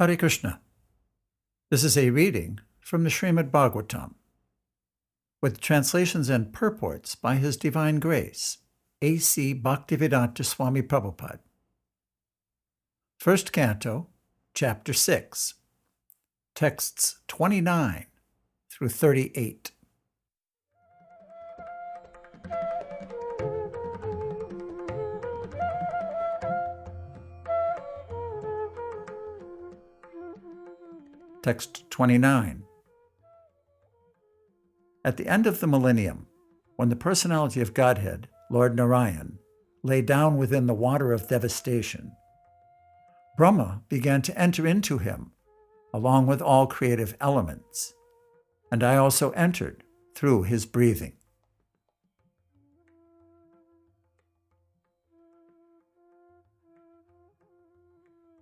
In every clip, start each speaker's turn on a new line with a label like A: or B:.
A: Hare Krishna. This is a reading from the Srimad Bhagavatam, with translations and purports by His Divine Grace, A.C. Bhaktivedanta Swami Prabhupada. First Canto, Chapter 6, texts 29 through 38. Text 29. At the end of the millennium, when the personality of Godhead, Lord Narayan, lay down within the water of devastation, Brahma began to enter into him, along with all creative elements, and I also entered through his breathing.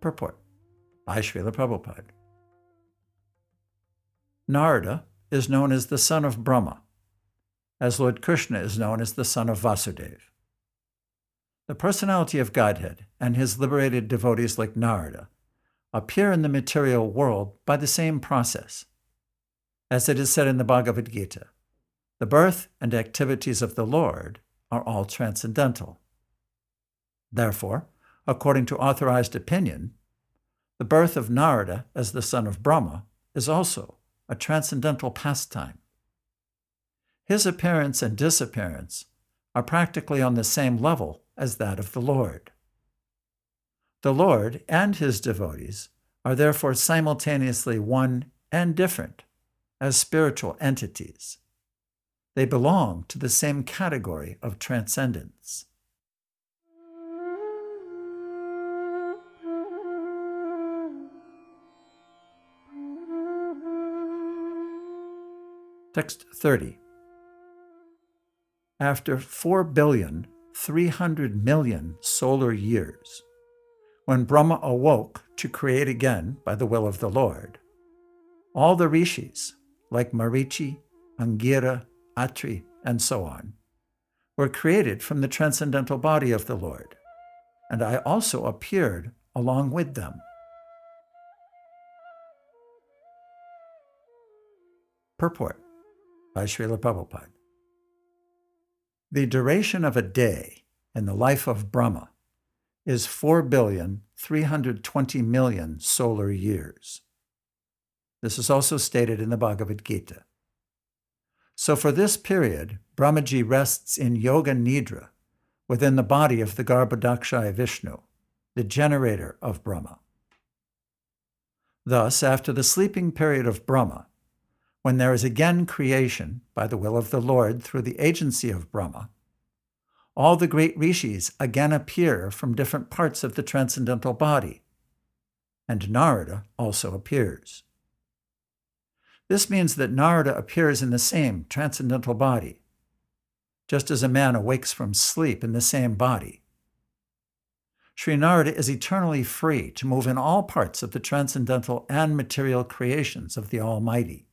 A: Purport by Srila Prabhupada. Narada is known as the son of Brahma, as Lord Krishna is known as the son of Vasudeva. The personality of Godhead and his liberated devotees like Narada appear in the material world by the same process. As it is said in the Bhagavad Gita, the birth and activities of the Lord are all transcendental. Therefore, according to authorized opinion, the birth of Narada as the son of Brahma is also a transcendental pastime. His appearance and disappearance are practically on the same level as that of the Lord. The Lord and his devotees are therefore simultaneously one and different as spiritual entities. They belong to the same category of transcendence. Text 30. After 4 billion 300 million solar years, when Brahma awoke to create again by the will of the Lord, all the rishis, like Marichi, Angira, Atri, and so on, were created from the transcendental body of the Lord, and I also appeared along with them. Purport by Srila Prabhupada. The duration of a day in the life of Brahma is 4,320,000,000 solar years. This is also stated in the Bhagavad Gita. So for this period, Brahmaji rests in Yoga Nidra within the body of the Garbhodakashayi Vishnu, the generator of Brahma. Thus, after the sleeping period of Brahma, when there is again creation by the will of the Lord through the agency of Brahma, all the great rishis again appear from different parts of the transcendental body, and Narada also appears. This means that Narada appears in the same transcendental body, just as a man awakes from sleep in the same body. Sri Narada is eternally free to move in all parts of the transcendental and material creations of the Almighty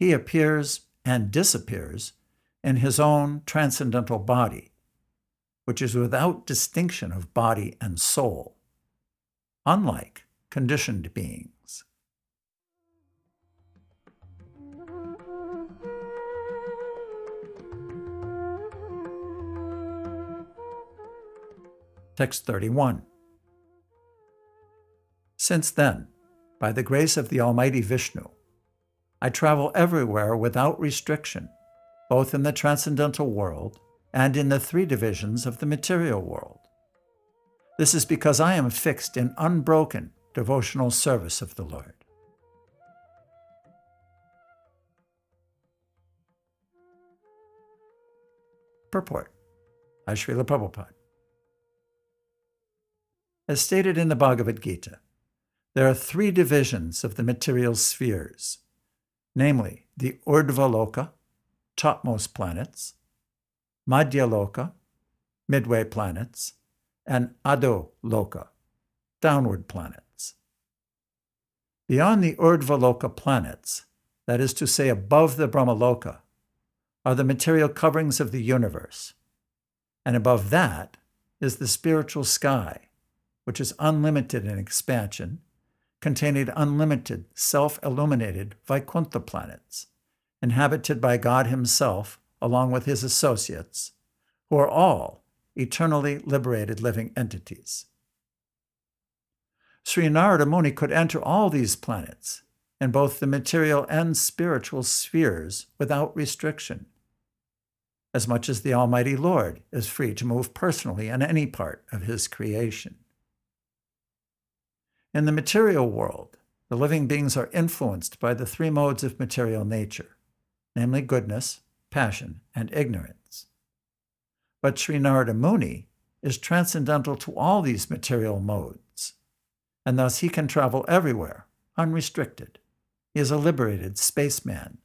A: he appears and disappears in his own transcendental body, which is without distinction of body and soul, unlike conditioned beings. Text 31. Since then, by the grace of the Almighty Vishnu, I travel everywhere without restriction, both in the transcendental world and in the three divisions of the material world. This is because I am fixed in unbroken devotional service of the Lord. Purport by Srila Prabhupada. As stated in the Bhagavad Gita, there are three divisions of the material spheres namely the Urdhvaloka, topmost planets, Madhyaloka, midway planets, and Adho Loka, downward planets. Beyond the Urdhvaloka planets, that is to say above the Brahmaloka, are the material coverings of the universe, and above that is the spiritual sky, which is unlimited in expansion containing unlimited, self illuminated Vaikuntha planets, inhabited by God Himself along with His associates, who are all eternally liberated living entities. Sri Narada Muni could enter all these planets in both the material and spiritual spheres without restriction, as much as the Almighty Lord is free to move personally in any part of His creation. In the material world, the living beings are influenced by the three modes of material nature, namely goodness, passion, and ignorance. But Sri Narada Muni is transcendental to all these material modes, and thus he can travel everywhere, unrestricted. He is a liberated spaceman.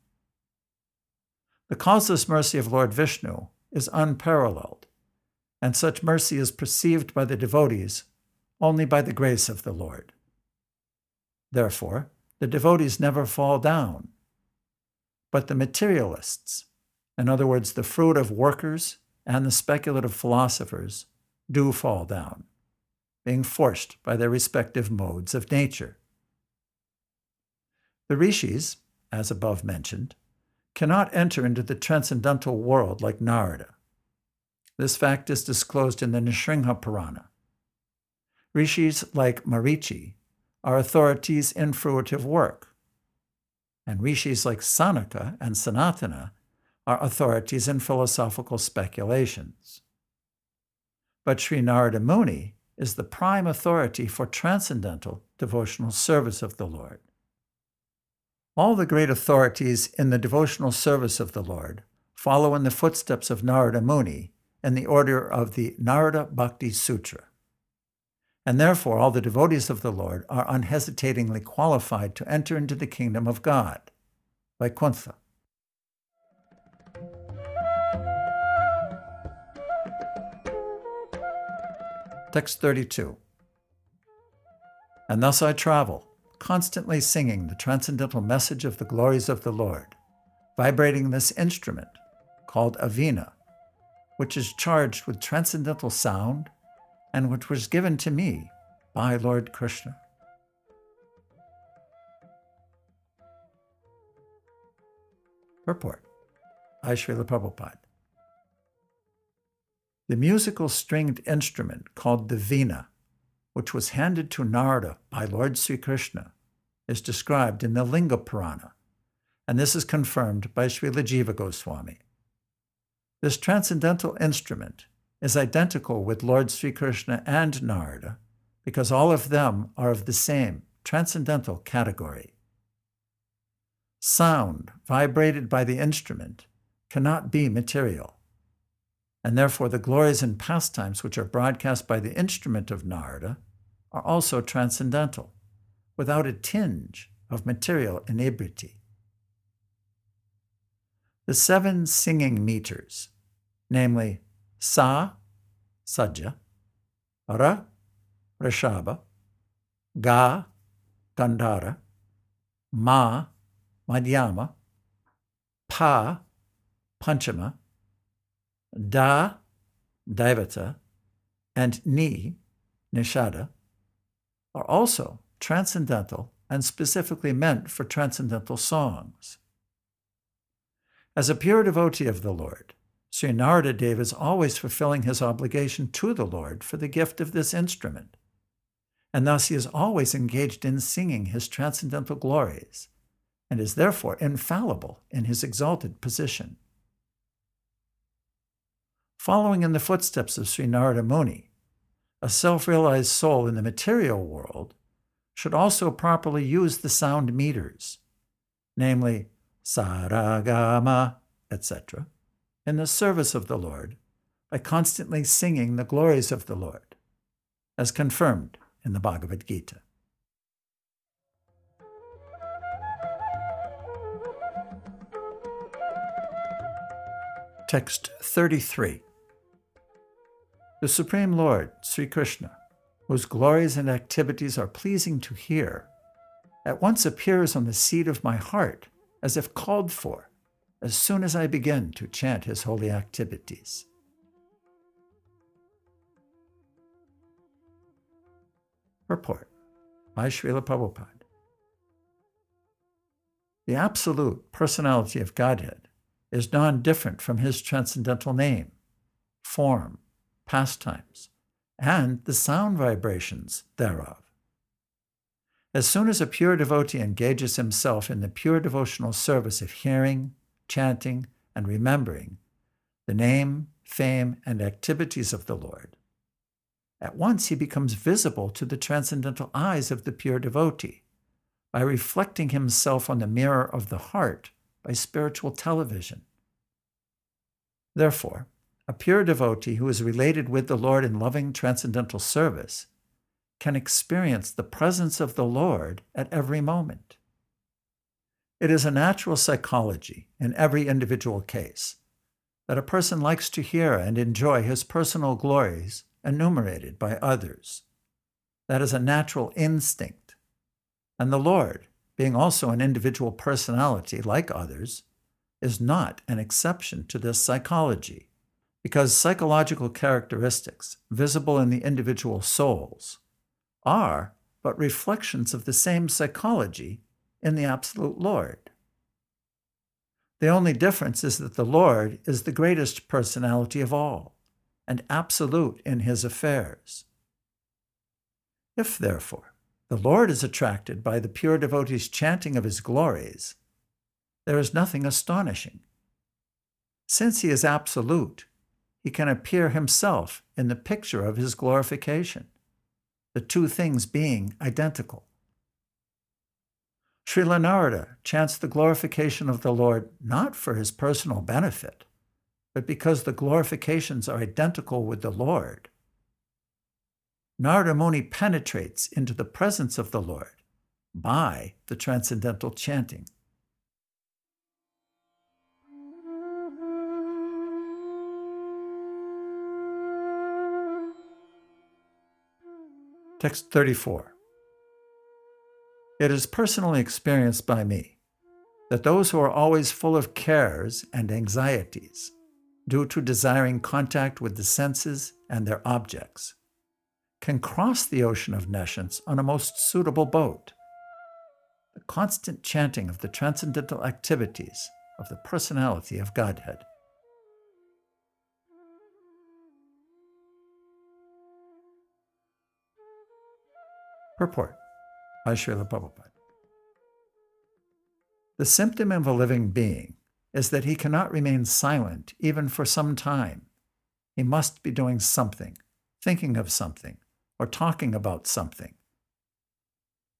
A: The causeless mercy of Lord Vishnu is unparalleled, and such mercy is perceived by the devotees only by the grace of the Lord. Therefore, the devotees never fall down. But the materialists, in other words, the fruitive workers and the speculative philosophers, do fall down, being forced by their respective modes of nature. The rishis, as above mentioned, cannot enter into the transcendental world like Narada. This fact is disclosed in the Nrsimha Purana. Rishis like Marichi are authorities in fruitive work. And rishis like Sanaka and Sanatana are authorities in philosophical speculations. But Sri Narada Muni is the prime authority for transcendental devotional service of the Lord. All the great authorities in the devotional service of the Lord follow in the footsteps of Narada Muni in the order of the Narada Bhakti Sutra and therefore all the devotees of the Lord are unhesitatingly qualified to enter into the kingdom of God. Vaikuntha. Text 32. And thus I travel, constantly singing the transcendental message of the glories of the Lord, vibrating this instrument called a which is charged with transcendental sound and which was given to me by Lord Krishna. Purport by Srila Prabhupada. The musical stringed instrument called the Veena, which was handed to Narada by Lord Sri Krishna, is described in the Linga Purana, and this is confirmed by Srila Jiva Goswami. This transcendental instrument is identical with Lord Sri Krishna and Narada because all of them are of the same transcendental category. Sound vibrated by the instrument cannot be material, and therefore the glories and pastimes which are broadcast by the instrument of Narada are also transcendental, without a tinge of material inebriety. The seven singing meters, namely Sa, Saja, Ra, Rishabha, Ga, Gandhara, Ma, Madhyama, Pa, Panchama, Da, Dhaivata, and Ni, Nishada, are also transcendental and specifically meant for transcendental songs. As a pure devotee of the Lord, Sri Narada Dev is always fulfilling his obligation to the Lord for the gift of this instrument, and thus he is always engaged in singing his transcendental glories, and is therefore infallible in his exalted position. Following in the footsteps of Sri Narada Muni, a self realized soul in the material world should also properly use the sound meters, namely saragama, etc in the service of the Lord by constantly singing the glories of the Lord, as confirmed in the Bhagavad Gita. Text 33 The Supreme Lord, Sri Krishna, whose glories and activities are pleasing to hear, at once appears on the seat of my heart as if called for as soon as I begin to chant his holy activities. Purport by Srila Prabhupada. The absolute personality of Godhead is non different from his transcendental name, form, pastimes, and the sound vibrations thereof. As soon as a pure devotee engages himself in the pure devotional service of hearing, chanting, and remembering the name, fame, and activities of the Lord, at once he becomes visible to the transcendental eyes of the pure devotee by reflecting himself on the mirror of the heart by spiritual television. Therefore, a pure devotee who is related with the Lord in loving transcendental service can experience the presence of the Lord at every moment. It is a natural psychology in every individual case that a person likes to hear and enjoy his personal glories enumerated by others. That is a natural instinct. And the Lord, being also an individual personality like others, is not an exception to this psychology, because psychological characteristics visible in the individual souls are but reflections of the same psychology in the absolute Lord. The only difference is that the Lord is the greatest personality of all and absolute in his affairs. If, therefore, the Lord is attracted by the pure devotee's chanting of his glories, there is nothing astonishing. Since he is absolute, he can appear himself in the picture of his glorification, the two things being identical. Srila Narada chants the glorification of the Lord not for his personal benefit, but because the glorifications are identical with the Lord. Narada Muni penetrates into the presence of the Lord by the transcendental chanting. Text 34. It is personally experienced by me that those who are always full of cares and anxieties, due to desiring contact with the senses and their objects, can cross the ocean of nescience on a most suitable boat. The constant chanting of the transcendental activities of the personality of Godhead. Purport Srila Prabhupada. The symptom of a living being is that he cannot remain silent even for some time. He must be doing something, thinking of something, or talking about something.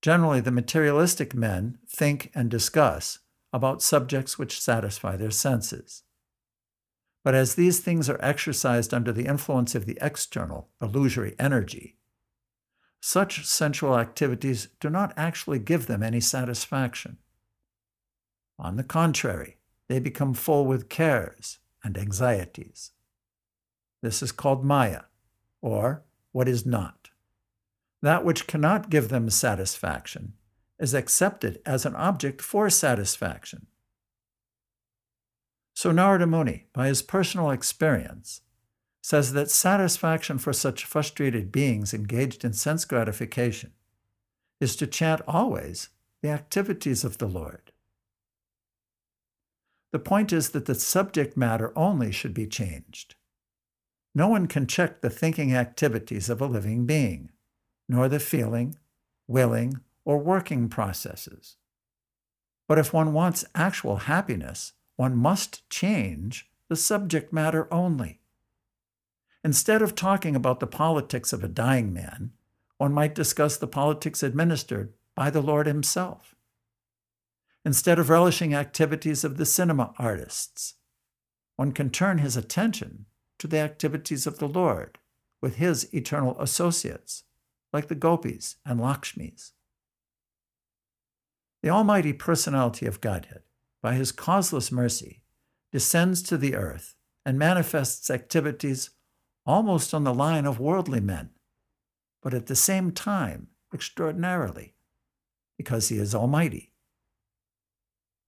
A: Generally, the materialistic men think and discuss about subjects which satisfy their senses. But as these things are exercised under the influence of the external, illusory energy, such sensual activities do not actually give them any satisfaction. On the contrary, they become full with cares and anxieties. This is called Maya, or what is not. That which cannot give them satisfaction is accepted as an object for satisfaction. So Narada Muni, by his personal experience, says that satisfaction for such frustrated beings engaged in sense gratification is to chant always the activities of the Lord. The point is that the subject matter only should be changed. No one can check the thinking activities of a living being, nor the feeling, willing, or working processes. But if one wants actual happiness, one must change the subject matter only. Instead of talking about the politics of a dying man, one might discuss the politics administered by the Lord Himself. Instead of relishing activities of the cinema artists, one can turn his attention to the activities of the Lord with his eternal associates, like the gopis and Lakshmis. The Almighty Personality of Godhead, by his causeless mercy, descends to the earth and manifests activities almost on the line of worldly men, but at the same time extraordinarily, because he is almighty.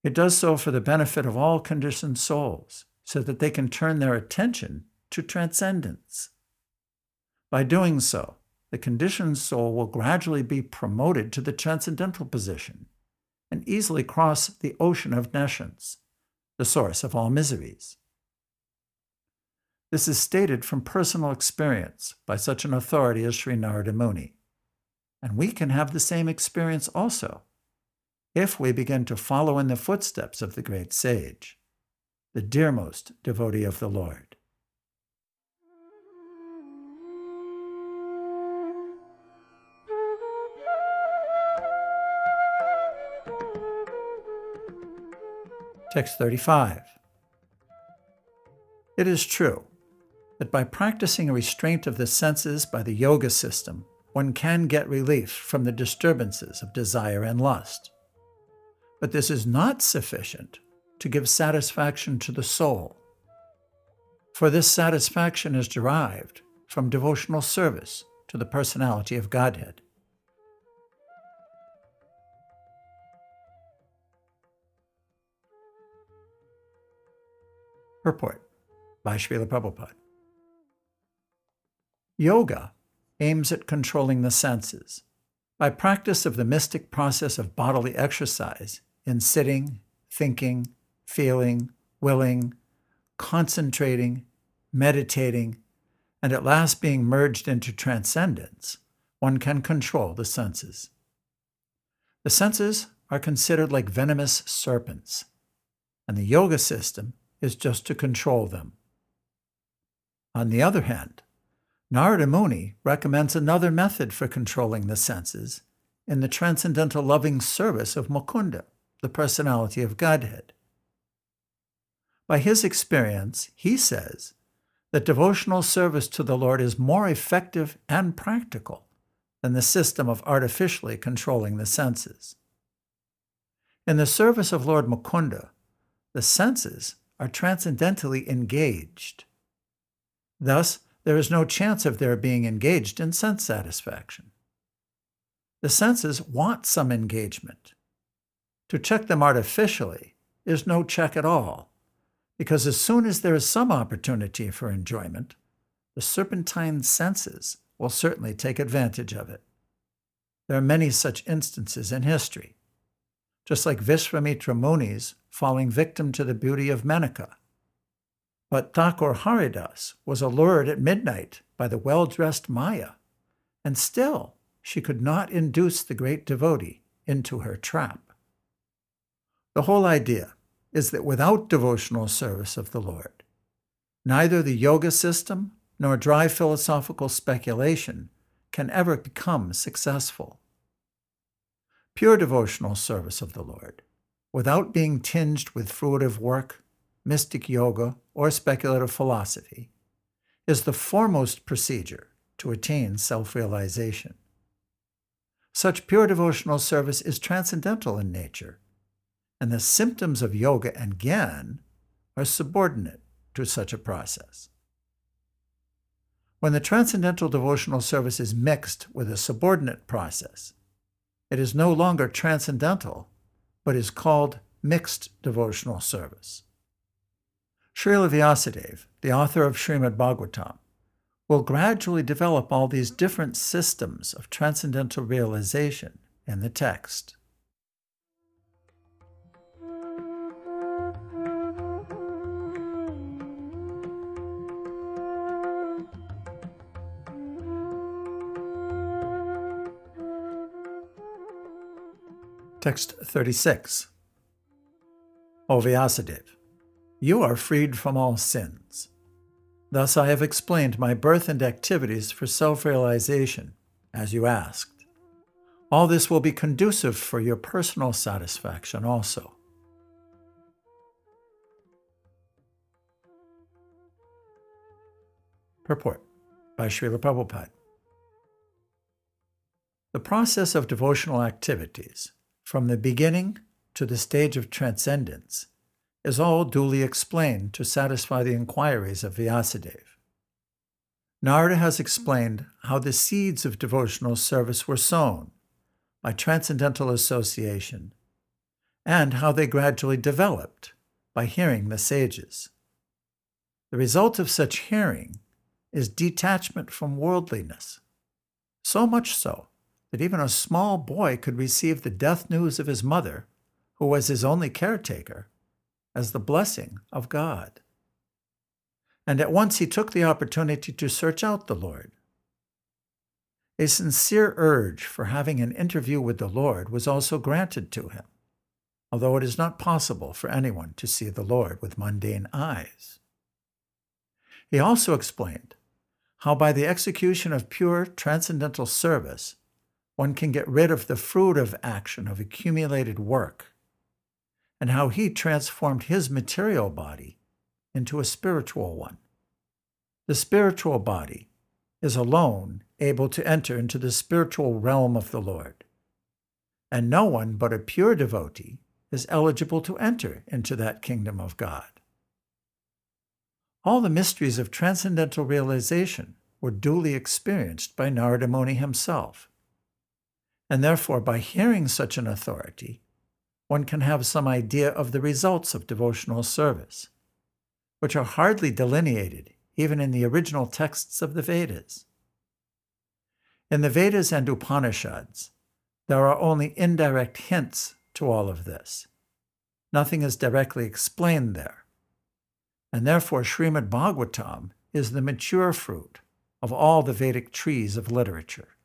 A: It does so for the benefit of all conditioned souls, so that they can turn their attention to transcendence. By doing so, the conditioned soul will gradually be promoted to the transcendental position and easily cross the ocean of nescience, the source of all miseries. This is stated from personal experience by such an authority as Sri Narada Muni. And we can have the same experience also if we begin to follow in the footsteps of the great sage, the dearmost devotee of the Lord. Text 35. It is true that by practicing a restraint of the senses by the yoga system, one can get relief from the disturbances of desire and lust. But this is not sufficient to give satisfaction to the soul. For this satisfaction is derived from devotional service to the personality of Godhead. Purport by Srila Prabhupada. Yoga aims at controlling the senses. By practice of the mystic process of bodily exercise in sitting, thinking, feeling, willing, concentrating, meditating, and at last being merged into transcendence, one can control the senses. The senses are considered like venomous serpents, and the yoga system is just to control them. On the other hand, Narada Muni recommends another method for controlling the senses in the transcendental loving service of Mukunda, the personality of Godhead. By his experience, he says that devotional service to the Lord is more effective and practical than the system of artificially controlling the senses. In the service of Lord Mukunda, the senses are transcendentally engaged. Thus, there is no chance of their being engaged in sense satisfaction. The senses want some engagement. To check them artificially is no check at all, because as soon as there is some opportunity for enjoyment, the serpentine senses will certainly take advantage of it. There are many such instances in history, just like Vishvamitra Muni's falling victim to the beauty of Menaka but Thakur Haridas was allured at midnight by the well dressed Maya, and still she could not induce the great devotee into her trap. The whole idea is that without devotional service of the Lord, neither the yoga system nor dry philosophical speculation can ever become successful. Pure devotional service of the Lord, without being tinged with fruitive work, mystic yoga, or speculative philosophy, is the foremost procedure to attain self realization. Such pure devotional service is transcendental in nature, and the symptoms of yoga and gyan are subordinate to such a process. When the transcendental devotional service is mixed with a subordinate process, it is no longer transcendental, but is called mixed devotional service. Srila Vyasadeva, the author of Srimad Bhagavatam, will gradually develop all these different systems of transcendental realization in the text. Text 36. O Vyasadeva, you are freed from all sins. Thus I have explained my birth and activities for self realization, as you asked. All this will be conducive for your personal satisfaction also. Purport by Srila Prabhupada. The process of devotional activities, from the beginning to the stage of transcendence, is all duly explained to satisfy the inquiries of Vyasadeva. Narada has explained how the seeds of devotional service were sown by transcendental association, and how they gradually developed by hearing the sages. The result of such hearing is detachment from worldliness, So much so that even a small boy could receive the death news of his mother, who was his only caretaker, as the blessing of God. And at once he took the opportunity to search out the Lord. A sincere urge for having an interview with the Lord was also granted to him, although it is not possible for anyone to see the Lord with mundane eyes. He also explained how by the execution of pure transcendental service, one can get rid of the fruit of action of accumulated work, and how he transformed his material body into a spiritual one. The spiritual body is alone able to enter into the spiritual realm of the Lord, and no one but a pure devotee is eligible to enter into that kingdom of God. All the mysteries of transcendental realization were duly experienced by Narada Muni himself. And therefore, by hearing such an authority, one can have some idea of the results of devotional service, which are hardly delineated even in the original texts of the Vedas. In the Vedas and Upanishads, there are only indirect hints to all of this. Nothing is directly explained there and therefore Srimad Bhagavatam is the mature fruit of all the Vedic trees of literature.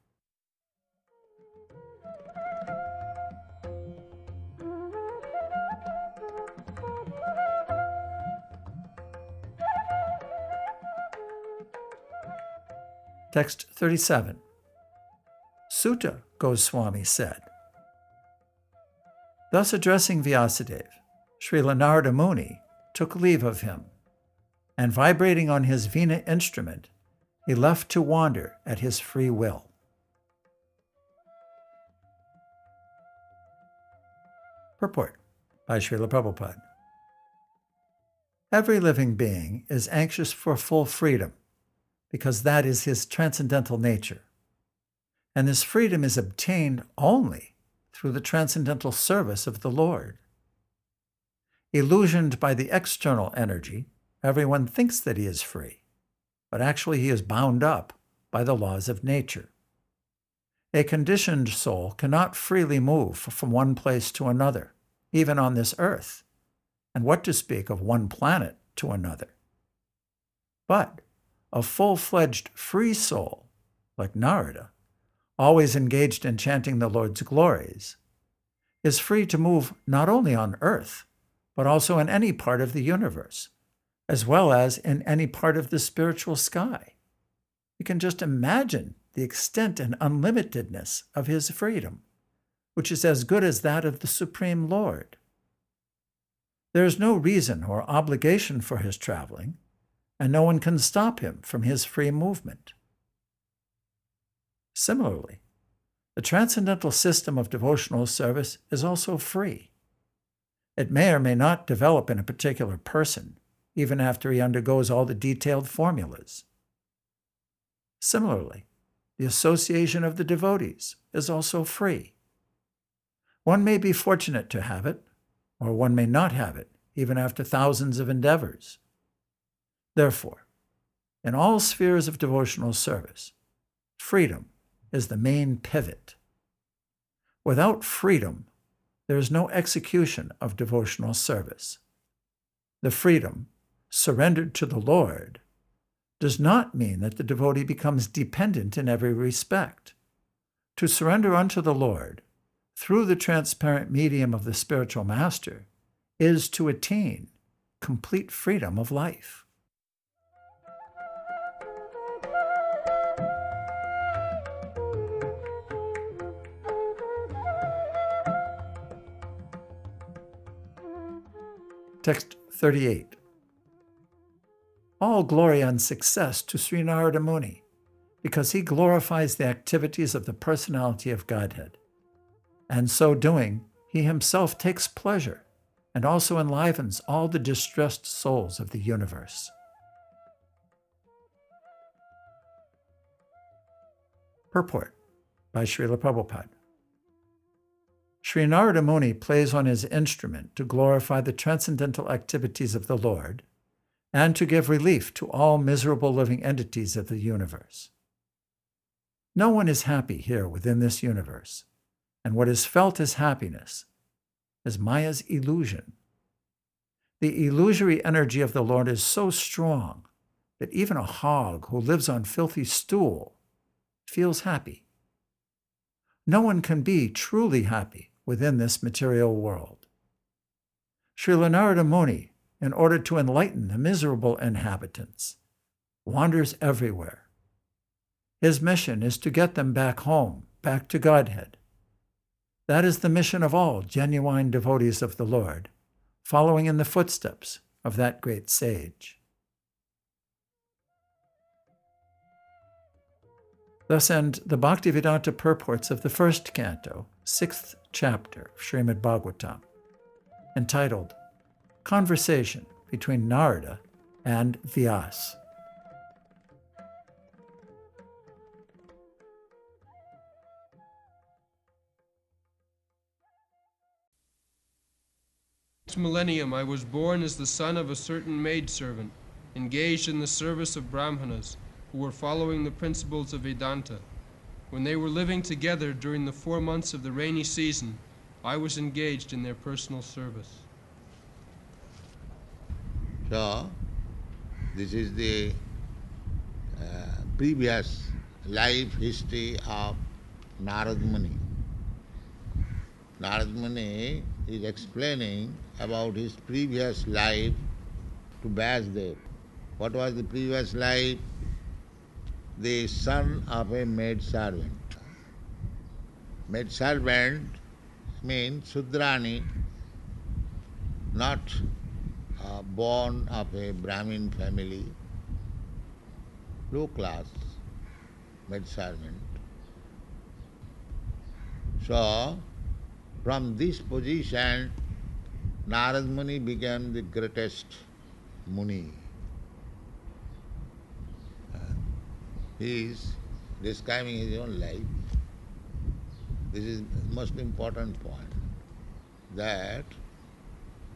A: Text 37 Suta, Goswami said. Thus addressing Vyasadeva, Srila Narada Muni took leave of him and vibrating on his Veena instrument, he left to wander at his free will. Purport by Srila Prabhupada. Every living being is anxious for full freedom because that is his transcendental nature. And this freedom is obtained only through the transcendental service of the Lord. Illusioned by the external energy, Everyone thinks that he is free, but actually he is bound up by the laws of nature. A conditioned soul cannot freely move from one place to another, even on this earth, and what to speak of one planet to another. But a full fledged free soul, like Narada, always engaged in chanting the Lord's glories, is free to move not only on earth, but also in any part of the universe as well as in any part of the spiritual sky. You can just imagine the extent and unlimitedness of his freedom, which is as good as that of the Supreme Lord. There is no reason or obligation for his traveling, and no one can stop him from his free movement. Similarly, the transcendental system of devotional service is also free. It may or may not develop in a particular person, even after he undergoes all the detailed formulas. Similarly, the association of the devotees is also free. One may be fortunate to have it, or one may not have it, even after thousands of endeavors. Therefore, in all spheres of devotional service, freedom is the main pivot. Without freedom, there is no execution of devotional service. The freedom surrendered to the Lord does not mean that the devotee becomes dependent in every respect. To surrender unto the Lord through the transparent medium of the spiritual master is to attain complete freedom of life. Text 38 all glory and success to Sri Narada Muni, because he glorifies the activities of the personality of Godhead. And so doing, he himself takes pleasure and also enlivens all the distressed souls of the universe. Purport by Srila Prabhupada. Sri Narada Muni plays on his instrument to glorify the transcendental activities of the Lord and to give relief to all miserable living entities of the universe. No one is happy here within this universe, and what is felt as happiness is Maya's illusion. The illusory energy of the Lord is so strong that even a hog who lives on filthy stool feels happy. No one can be truly happy within this material world. Srila Narada Muni, in order to enlighten the miserable inhabitants, wanders everywhere. His mission is to get them back home, back to Godhead. That is the mission of all genuine devotees of the Lord, following in the footsteps of that great sage. Thus end the Bhaktivedanta purports of the first canto, sixth chapter of Srimad Bhagavatam, entitled Conversation between Narada and Vyas.
B: Millennium I was born as the son of a certain maidservant, engaged in the service of Brahmanas who were following the principles of Vedanta. When they were living together during the four months of the rainy season, I was engaged in their personal service.
C: So, this is the uh, previous life history of Narad Muni. Narad Muni is explaining about his previous life to Vyasdev. What was the previous life? The son of a maid servant. Maid servant means Sudrani, not uh, born of a Brahmin family, low class maid servant. So, from this position, Narad Muni became the greatest Muni. He is describing his own life. This is most important point. That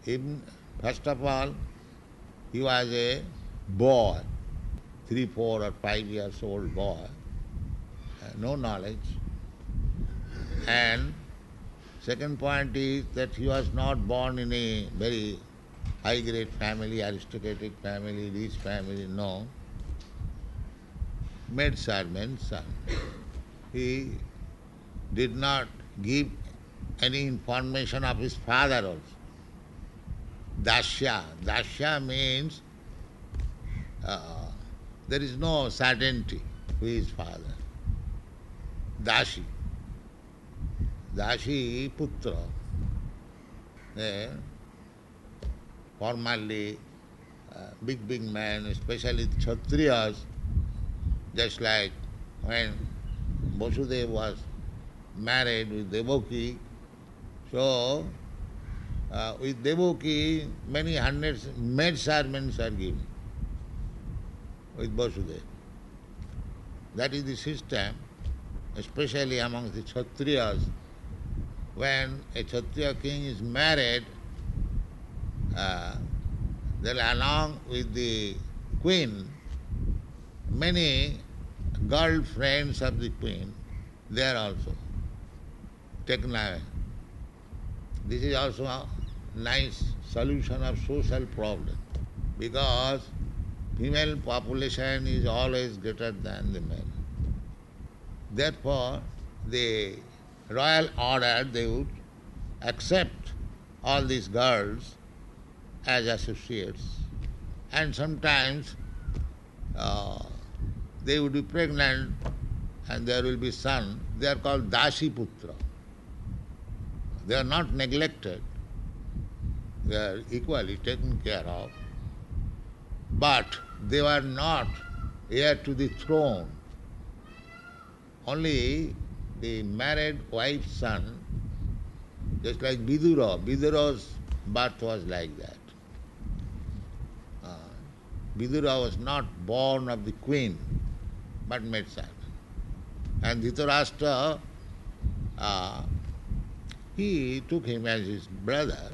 C: even first of all, he was a boy, three, four or five years old boy, uh, no knowledge. And second point is that he was not born in a very high grade family, aristocratic family, rich family, no maid servant son. He did not give any information of his father also. Dasya. Dasya means uh, there is no certainty who is father. Dashi. Dashi Putra. Eh, formerly uh, big, big man, especially Kshatriyas, just like when Vasudeva was married with Devaki, so uh, with Devaki many hundreds maid servants are given with Vasudeva. That is the system, especially among the Kshatriyas. When a Kshatriya king is married, uh, then along with the queen, many girlfriends of the queen, they are also taken away. This is also a nice solution of social problem because female population is always greater than the male. Therefore, the royal order, they would accept all these girls as associates. And sometimes uh, they would be pregnant and there will be son, they are called Dashi Putra. They are not neglected, they are equally taken care of, but they were not heir to the throne. Only the married wife's son, just like Vidura, Vidura's birth was like that. Uh, Vidura was not born of the queen, but maid servant. And Dhritarashtra, uh, he took him as his brother.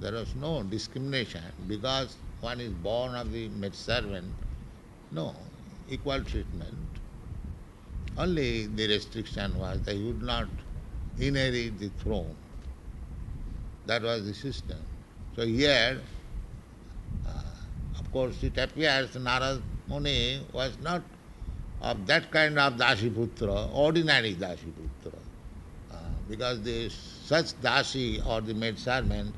C: There was no discrimination because one is born of the maid servant. No, equal treatment. Only the restriction was that he would not inherit the throne. That was the system. So here, uh, of course, it appears Narad Muni was not of that kind of Dasiputra, ordinary Dasiputra. Uh, because the, such Dasi or the maid servant,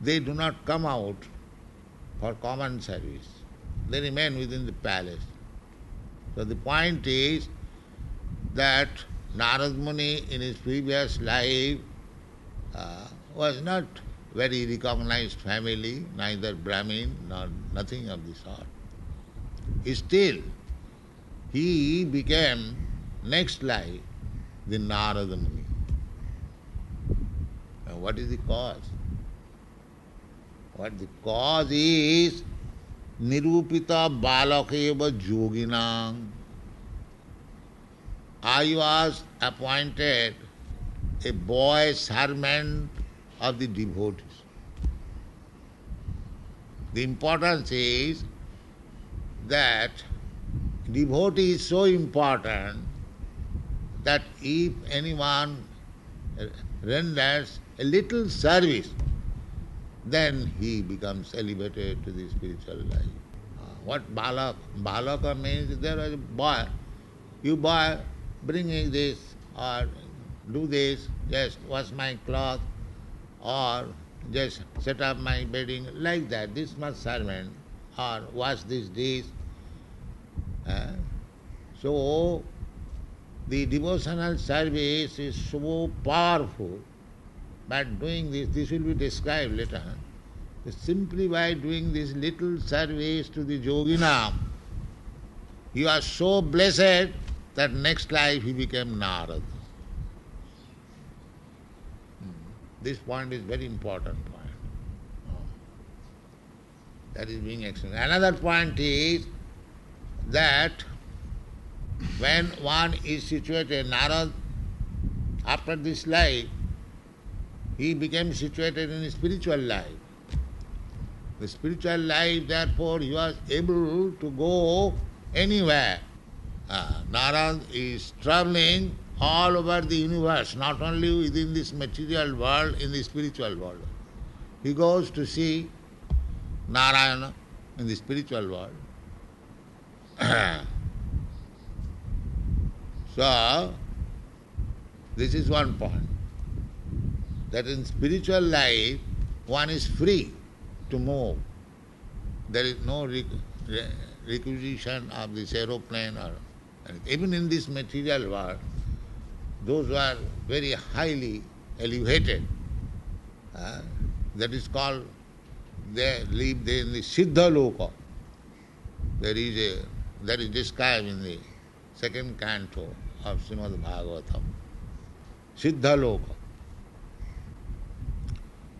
C: they do not come out for common service. They remain within the palace. So the point is that Narad Muni in his previous life uh, was not very recognized family, neither Brahmin nor nothing of the sort. Still, he became next life the Narada Muni. Now, what is the cause? What the cause is Nirupita Balakeva Joginang. I was appointed a boy servant of the devotees. The importance is that devotee is so important that if anyone renders a little service, then he becomes elevated to the spiritual life. Uh, what balak? Balaka means there was a boy. You boy, bring me this or do this, just wash my cloth or just set up my bedding, like that. This much servant or wash this dish. Uh, so the devotional service is so powerful, but doing this, this will be described later. Simply by doing this little service to the yogina, you are so blessed that next life he became Narad. This point is very important point. That is being explained. Another point is that when one is situated, Narad, after this life, he became situated in spiritual life. The spiritual life, therefore, he was able to go anywhere. Uh, Narad is traveling all over the universe, not only within this material world, in the spiritual world. He goes to see Narayana in the spiritual world. so, this is one point. That in spiritual life, one is free to move. There is no requisition of this aeroplane or. Even in this material world, those who are very highly elevated, uh, that is called, they live in the Siddha Loka. There is a, that is described in the second canto of Srimad Bhagavatam. Siddha Loka.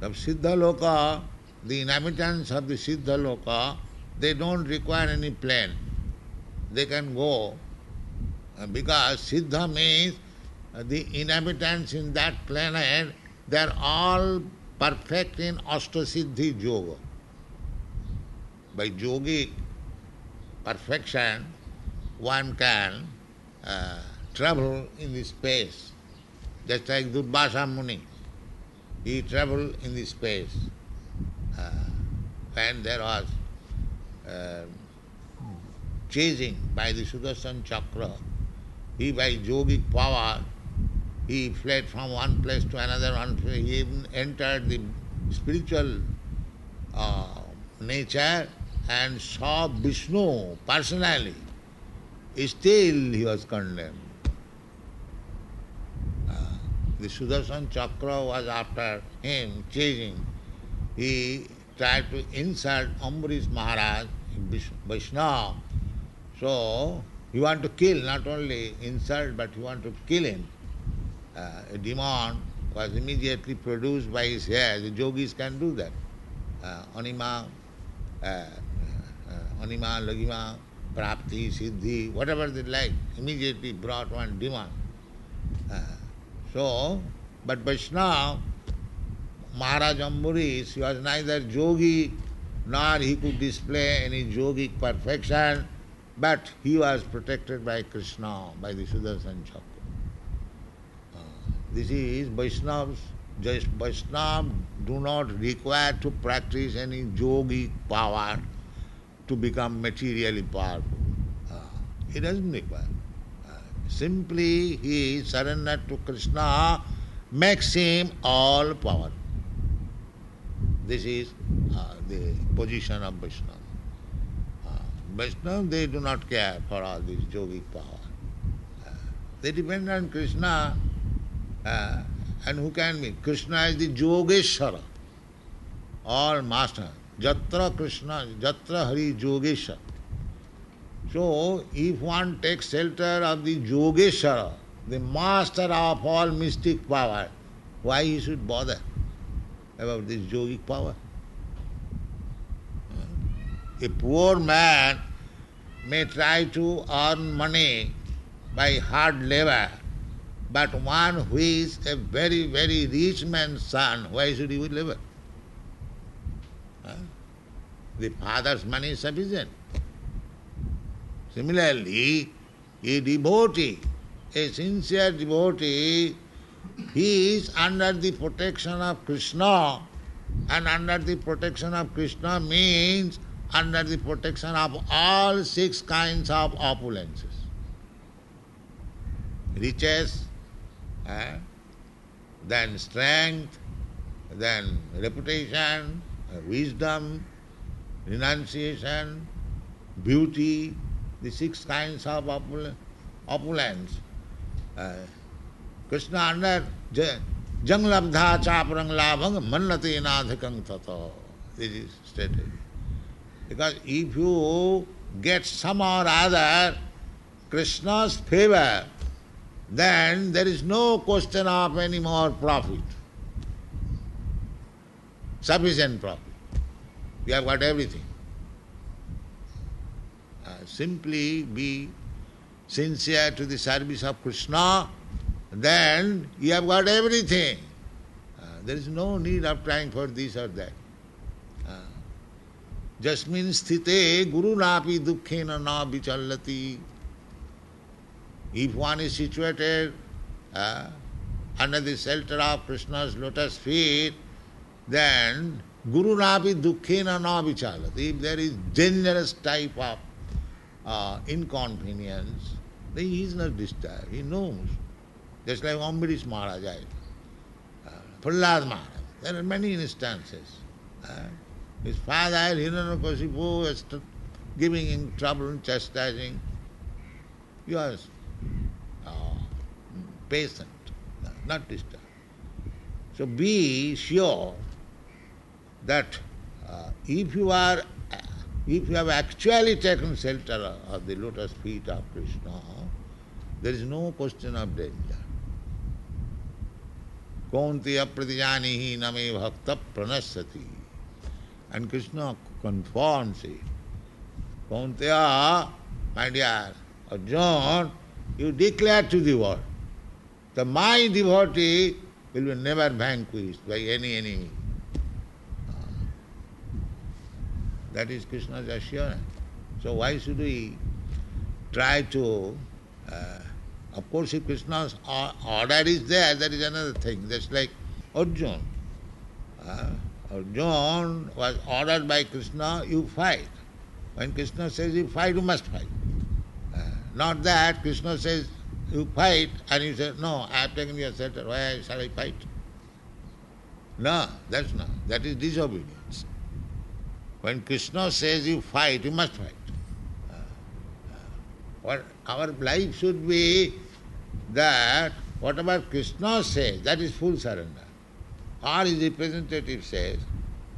C: The Siddha Loka the inhabitants of the Siddha Loka, they don't require any plane. They can go uh, because Siddha means uh, the inhabitants in that planet, they are all perfect in Ashtasiddhi Yoga. By yogic perfection, one can uh, travel in the space, just like Durvasa Muni. He traveled in the space uh, when there was uh, chasing by the Sudarshan Chakra, he by yogic power, he fled from one place to another, he even entered the spiritual uh, nature and saw Vishnu personally. Still he was condemned. Uh, the Sudarshan Chakra was after him, chasing he tried to insult Ambarish Maharaj, Vaishnava. So, he want to kill, not only insult, but he want to kill him. Uh, a demon was immediately produced by his hair. The yogis can do that. Uh, anima, uh, anima, lagima, prapti, siddhi, whatever they like, immediately brought one demon. Uh, so, but Vaishnava Maharaj Ambarish, he was neither yogi nor he could display any yogic perfection. but he was protected by Krishna, by the Sudarshan Chakra. Uh, this is Vaishnavas. Just Vaishnavas do not require to practice any yogic power to become materially powerful. Uh, he doesn't require. Uh, simply he surrendered to Krishna makes him all power. This is uh, the position of Vaishnava. Uh, Vaishnava, they do not care for all this yogic power. Uh, they depend on Krishna. Uh, and who can be? Krishna is the Yogeshwara, all master. जत्र कृष्ण, जत्र Hari जोगेश। So if one take shelter of the Jogeshwar the master of all mystic power why you should bother about this yogic power a poor man may try to earn money by hard labour but one who is a very very rich man son why should you labour The father's money is sufficient. Similarly, a devotee, a sincere devotee, he is under the protection of Krishna, and under the protection of Krishna means under the protection of all six kinds of opulences riches, eh? then strength, then reputation, wisdom, renunciation, beauty, the six kinds of opul- opulence. Uh, Krishna under jang labdha chaparang labhang mannate nadhikang tato. This is stated. Because if you get some or other Krishna's favor, then there is no question of any more profit. Sufficient profit. You have got everything. Uh, simply be sincere to the service of Krishna, then you have got everything. Uh, there is no need of trying for this or that. Jasmin sthite guru napi dukkhena na vichallati. If one is situated uh, under the shelter of Krishna's lotus feet, then guru napi dukkhena na vichallati. If there is dangerous type of uh, inconvenience, then he is not disturbed. He knows. Just like Ambarish Maharaj, uh, Prahlad Maharaj. There are many instances. Uh, his father, Hiranyakasipu, was giving him trouble, and chastising. He was uh, patient, not disturbed. So be sure that uh, if you are, if you have actually taken shelter of the lotus feet of Krishna, there is no question of danger. Kauntiya pratijanihi name bhakta pranasati. And Krishna confirms it. Kaunteya, my dear Arjun, you declare to the world that my devotee will be never vanquished by any enemy. That is Krishna's assurance. So why should we try to... Uh, of course, if Krishna's order is there, that is another thing. That's like Arjun. Uh, Arjun was ordered by Krishna, you fight. When Krishna says you fight, you must fight. Uh, not that Krishna says you fight and you say, no, I have taken your shelter, why shall I fight? No, that's not. That is disobedience. When Krishna says you fight, you must fight. Uh, uh, what our life should be that whatever Krishna says, that is full surrender. Or his representative says,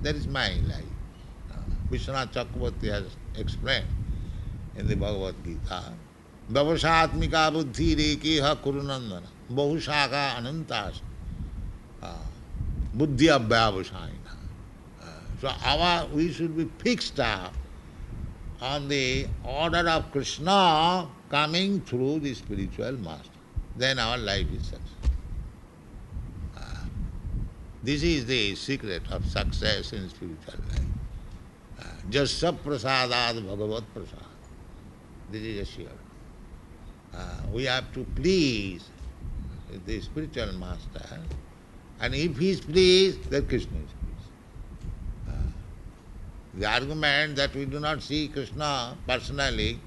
C: that is my life. Uh, Vishwanath Chakravarti has explained in the Bhagavad Gita. Vavasatmika buddhi rekiha kurunandana bahushaka anantas buddhi abhyavasayana. So our we should be fixed up on the order of Krishna coming through the spiritual master. Then our life is success. This is the secret of success in spiritual life. Just saprasadad bhagavat prasad. this is assured. Uh, we have to please the spiritual master, and if he is pleased, then Krishna is pleased. The argument that we do not see Krishna personally,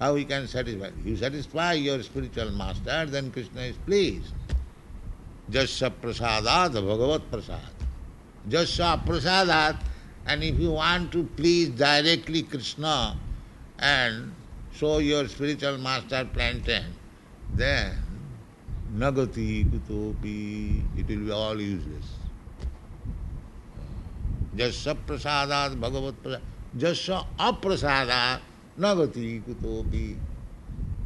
C: how we can satisfy? You satisfy your spiritual master, then Krishna is pleased. Jasya prasadat bhagavat prasad. Jasya prasadat, and if you want to please directly Krishna and show your spiritual master plantain, then nagati kutopi, it will be all useless. Jasya prasadat bhagavat prasad. Jasya aprasadat nagati kutopi.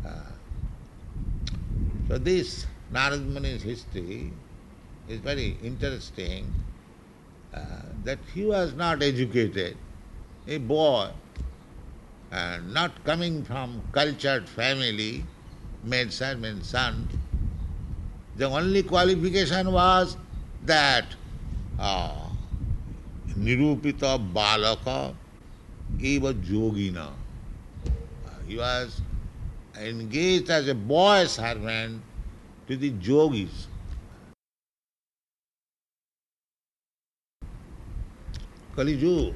C: Uh, so this Narad Muni's history is very interesting. Uh, that he was not educated, a boy, uh, not coming from cultured family, maid servant son. The only qualification was that uh, nirupita balaka eva yogina. He was engaged as a boy servant to the yogis. Kali Yuga,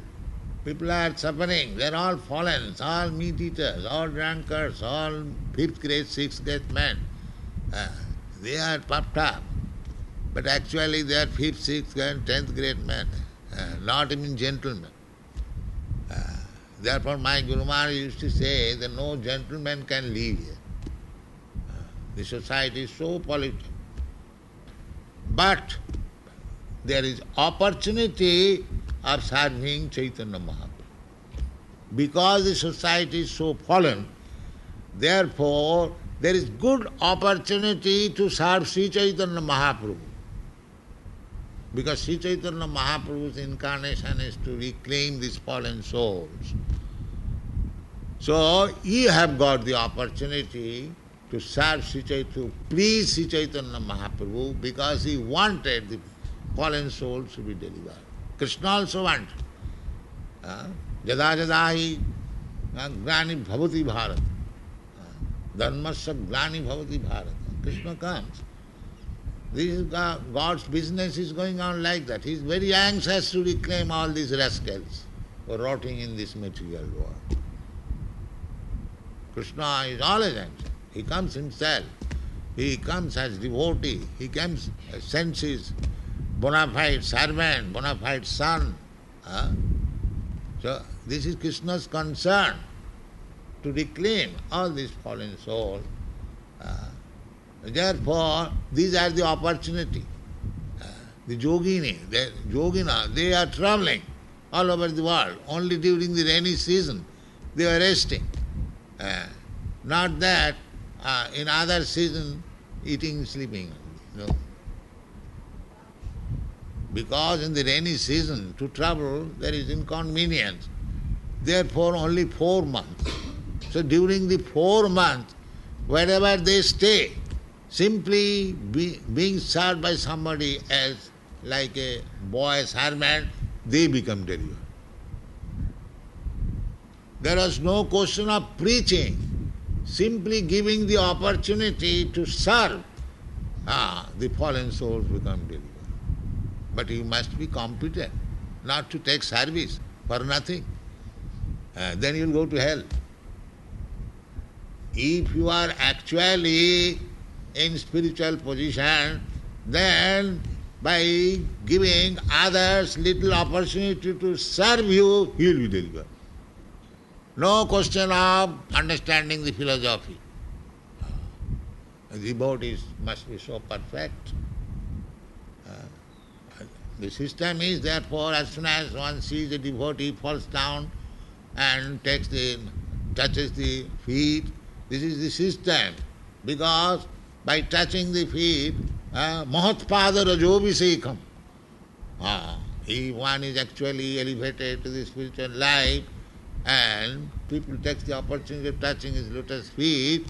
C: people are suffering, they are all fallen, all meat eaters, all drunkards, all fifth grade, sixth grade men. Uh, they are puffed up. But actually they are fifth, sixth and tenth grade men, not even gentlemen. Uh, therefore my Guru Maharaj used to say that no gentleman can live here. The society is so polluted. But there is opportunity of serving Chaitanya Mahaprabhu. Because the society is so fallen, therefore there is good opportunity to serve Sri Chaitanya Mahaprabhu. Because Sri Chaitanya Mahaprabhu's incarnation is to reclaim these fallen souls. So you have got the opportunity to serve Sri Chaitanya, please Sri Chaitanya Mahaprabhu because he wanted the fallen souls to be delivered. Krishna also wanted. Jada uh, jada hi uh, glani bhavati bharat. Uh, Dharmasya glani bhavati bharat. Krishna comes. This is God's business is going on like that. He is very anxious to reclaim all these rascals who are rotting in this material world. Krishna is always anxious. He comes himself. He comes as devotee. He comes, sends his bona fide servant, bona fide son. Huh? So this is Krishna's concern to reclaim all these fallen souls. Uh, therefore, these are the opportunity. The yogini, the yogina, they are traveling all over the world. Only during the rainy season they are resting. Uh, not that uh, in other season eating, sleeping. No. Because in the rainy season to travel there is inconvenience. Therefore only four months. So during the four months, wherever they stay, simply be, being served by somebody as like a boy servant, they become delivered. There was no question of preaching, simply giving the opportunity to serve. Ah, the fallen souls become delivered. But you must be competent, not to take service for nothing. Uh, then you'll go to hell. If you are actually in spiritual position, then by giving others little opportunity to serve you, he will be delivered. No question of understanding the philosophy. The devotees must be so perfect. Uh, the system is therefore as soon as one sees a devotee falls down and takes the touches the feet, this is the system. Because by touching the feet, Mahatpada Rajobhisekam. Uh, if one is actually elevated to the spiritual life and people take the opportunity of touching his lotus feet,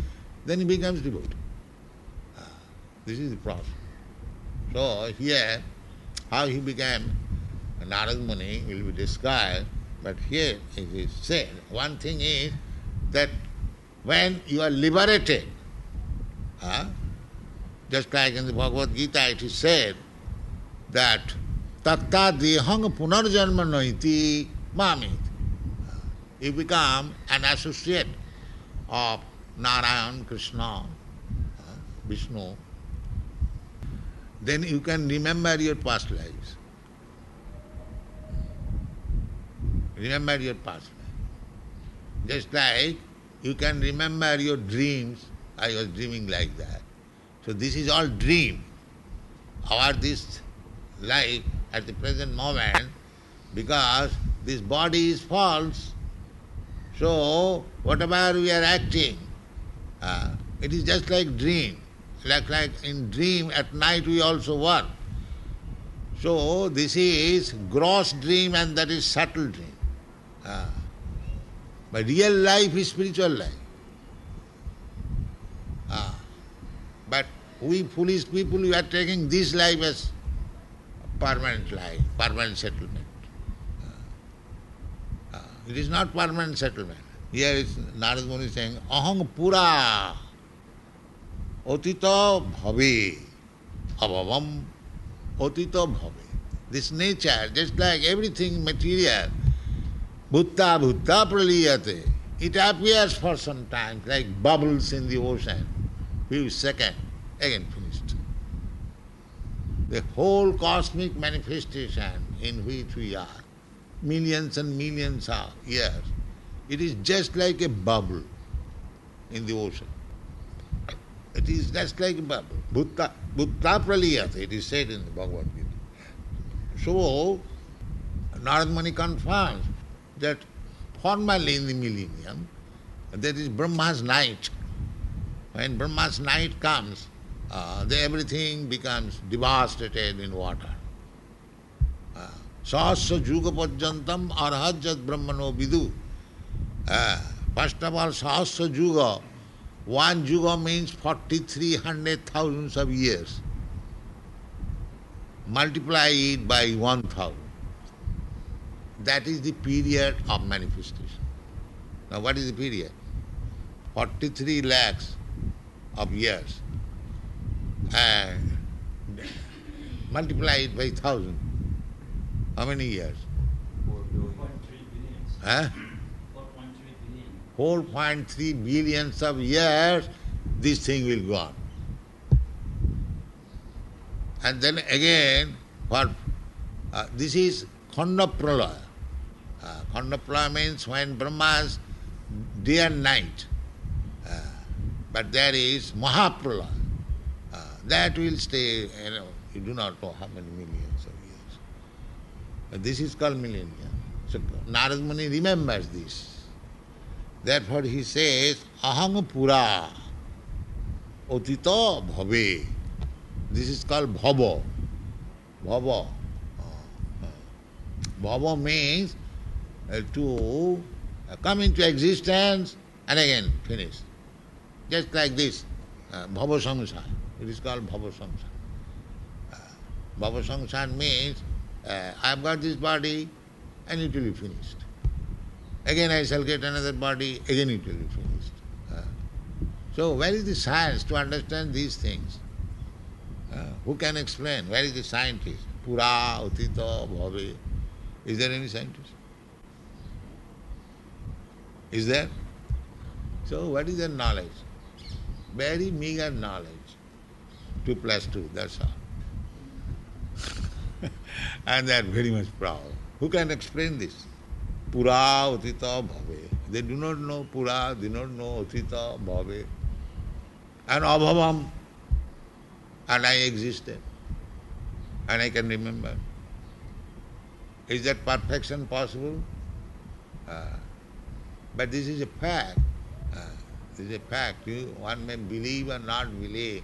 C: then he becomes devotee. Uh, this is the process. So here, how he became Narad Muni will be described, but here it is said, one thing is that when you are liberated, huh? Just like in the Bhagavad Gita it is said that tatta dehang punarjanma naiti mamit. You become an associate of Narayan, Krishna, Vishnu, then you can remember your past lives. Remember your past life. Just like you can remember your dreams. I was dreaming like that. So this is all dream. Our this life at the present moment, because this body is false. So whatever we are acting, uh, it is just like dream. Like like in dream at night we also work. So this is gross dream and that is subtle dream. Uh, but real life is spiritual life. Ah. But we foolish people, we are taking this life as permanent life, permanent settlement. Ah. Ah. It is not permanent settlement. Here is Narad Muni saying, Ahang Pura Otita Bhave Abhavam Otita Bhavi. This nature, just like everything material, Bhutta Bhutta Praliyate. It appears for some time like bubbles in the ocean. Few seconds, again finished. The whole cosmic manifestation in which we are, millions and millions of years, it is just like a bubble in the ocean. It is just like a bubble. Bhutta, Bhutta Praliyate, it is said in the Bhagavad Gita. So, Narad Muni confirms that formerly in the millennium, there is Brahma's night. When Brahma's night comes, uh, everything becomes devastated in water. Uh, Sahasra Juga Pajantam Arhajat Brahmano Vidu. Uh, first of all, Sahasra Juga, one Juga means 4300 thousands of years. Multiply it by 1000. That is the period of manifestation. Now, what is the period? 43 lakhs of years. And multiply it by thousand. How many years?
D: 4.3
C: Huh? 4.3 billions of years, this thing will go on. And then again, for uh, this is Khanda Pralaya. Uh, Khanda Pralaya means when Brahma's day and night. Uh, but there is Mahapralaya. Uh, that will stay, you know, you do not know how many millions of years. But this is called millennium. So Narad Muni remembers this. Therefore he says, Aham Pura Otita Bhave. This is called Bhava. Bhava. Bhava means uh, to uh, come into existence and again finish. Just like this. Uh, Bhava Samsara. It is called Bhava Samsara. Bhava Samsara means uh, I have got this body and it will be finished. Again I shall get another body, again it will be finished. Uh, so where is the science to understand these things? Uh, who can explain? Where is the scientist? Pura, Utita, Bhave. Is there any scientist? Is there? So what is their knowledge? Very meager knowledge. Two plus two, that's all. and they are very much proud. Who can explain this? Pura, Utita, Bhave. They do not know Pura, they do not know Utita, Bhave. And Abhavam. And I existed. And I can remember. Is that perfection possible? Uh, but this is a fact. Uh, this is a fact. You, one may believe or not believe.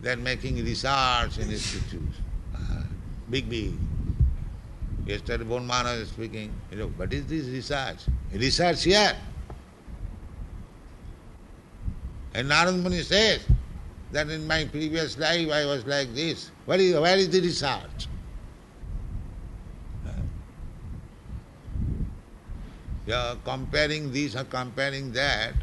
C: They are making research in institutes. Uh, big, big. Yesterday Bon Mana was speaking. You know, what is this research? Research here. And Narad Muni says that in my previous life I was like this. Where is, where is the research? You are comparing this or comparing that,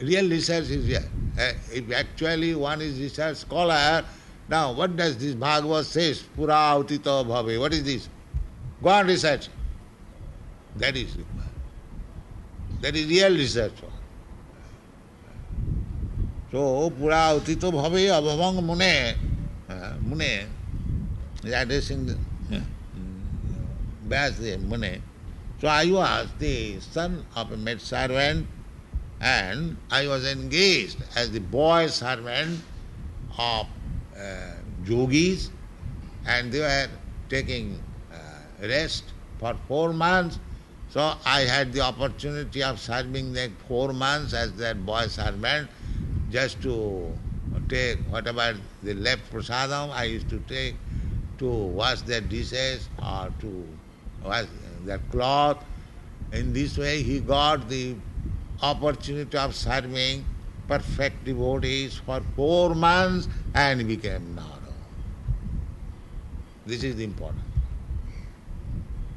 C: real research is here. Uh, if actually one is research scholar, now what does this Bhagavad says? Pura autito bhave. What is this? Go and research. That is. That is real research. So, pura autito bhave abhavang mune. Uh, mune is addressing the uh, Vyasdev mune. So I was the son of a maid servant and I was engaged as the boy servant of uh, and they were taking uh, rest for four months. So I had the opportunity of serving them four months as their boy servant just to take whatever they left prasadam I used to take to wash their dishes or to wash their cloth. In this way he got the opportunity of serving perfect devotees for four months and became Nara. This is important.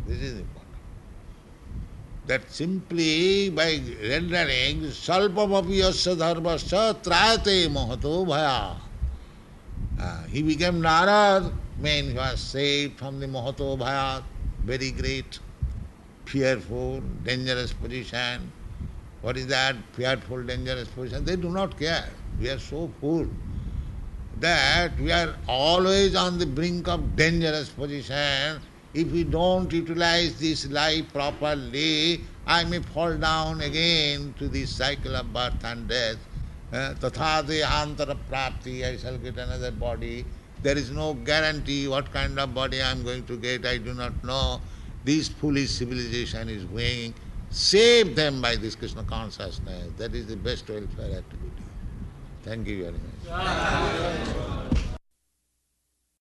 C: This is important. That simply by rendering salpamapi yasya dharmasya trayate mahato bhaya. Uh, he became Narad, means he was saved from the mahato bhaya, very great, fearful, dangerous position. What is that fearful, dangerous position? They do not care. We are so full that we are always on the brink of dangerous position. If we don't utilize this life properly, I may fall down again to this cycle of birth and death. Uh, tatha dehantara prapti, I shall get another body. There is no guarantee what kind of body I am going to get, I do not know. This foolish civilization is weighing. Save them by this Krishna consciousness. That is the best welfare activity. Thank you very much.